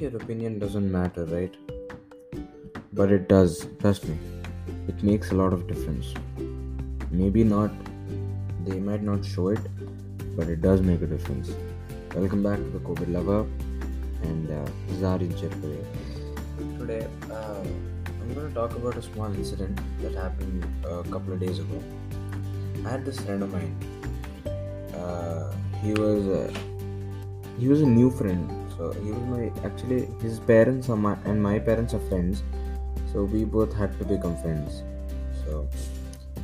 your opinion doesn't matter, right? But it does, trust me. It makes a lot of difference. Maybe not, they might not show it, but it does make a difference. Welcome back to the COVID Lover, and uh, this. Today, uh, I'm going to talk about a small incident that happened a couple of days ago. I had this friend of mine. Uh, he was uh, he was a new friend he was my actually his parents are my and my parents are friends. So we both had to become friends. So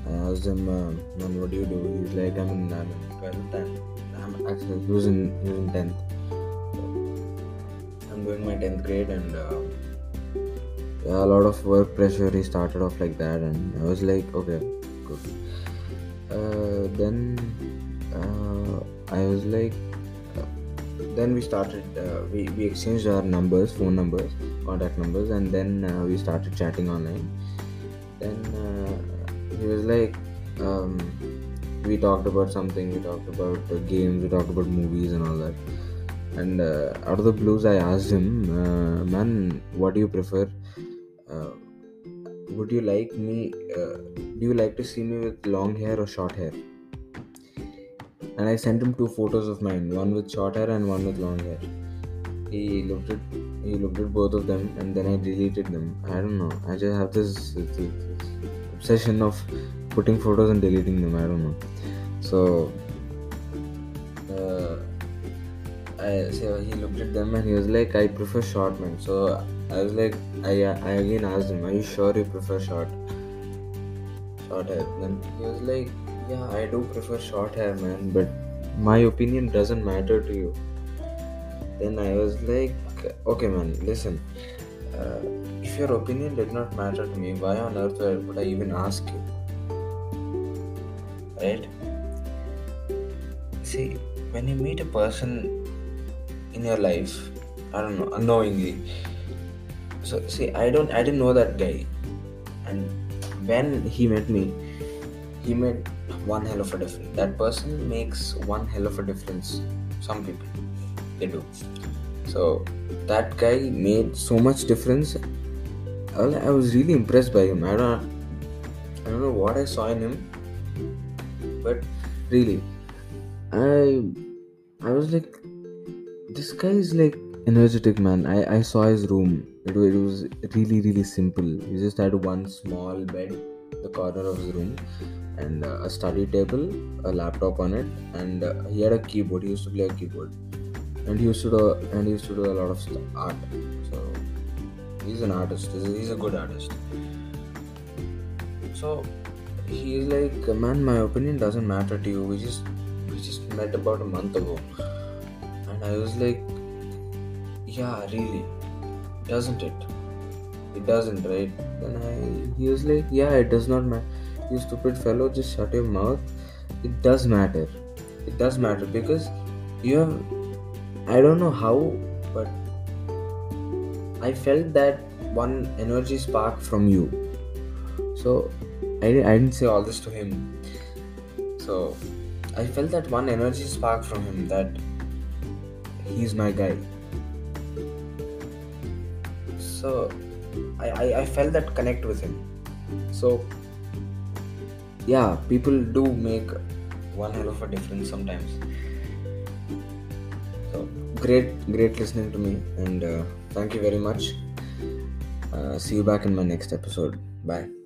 i asked him uh, man what do you do? He's like i'm in, I'm in 12th and i'm actually he was in he was in 10th so i'm doing my 10th grade and uh, yeah, a lot of work pressure he started off like that and i was like okay good. Uh, then uh, i was like then we started uh, we, we exchanged our numbers phone numbers contact numbers and then uh, we started chatting online. Then uh, he was like um, we talked about something we talked about uh, games we talked about movies and all that. And uh, out of the blues i asked him uh, man what do you prefer? Would you like me do you like to see me with long hair or short hair and I sent him two photos of mine, one with short hair and one with long hair. He looked at he looked at both of them and then I deleted them. I don't know. I just have this, this, this obsession of putting photos and deleting them. I don't know. So uh, I so he looked at them and he was like, I prefer short man. So I was like, I I again asked him, Are you sure you prefer short? Short hair. Then he was like yeah, I do prefer short hair, man, but my opinion doesn't matter to you. Then I was like, okay, man, listen. Uh, if your opinion did not matter to me, why on earth would I even ask you? Right? See, when you meet a person in your life, I don't know, unknowingly. So see, I don't, I didn't know that guy, and when he met me, he made one hell of a difference. That person makes one hell of a difference. Some people, they do. So that guy made so much difference. I was really impressed by him. I don't, I don't know what I saw in him, but really, I, I was like, this guy is like energetic man. I I saw his room. It, it was really really simple. He just had one small bed, the corner of his room, and uh, a study table, a laptop on it, and uh, he had a keyboard. He used to play a keyboard, and he used to do and he used to do a lot of st- art. So he's an artist. He's a good artist. So he's like, man, my opinion doesn't matter to you. We just we just met about a month ago, and I was like, yeah, really, doesn't it? It doesn't, right? Then I he was like, yeah, it does not matter you stupid fellow, just shut your mouth. It does matter. It does matter because you have. I don't know how, but I felt that one energy spark from you. So I, I didn't say all this to him. So I felt that one energy spark from him that he's my guy. So I, I, I felt that connect with him. So yeah, people do make one hell of a difference sometimes. So great, great listening to me, and uh, thank you very much. Uh, see you back in my next episode. Bye.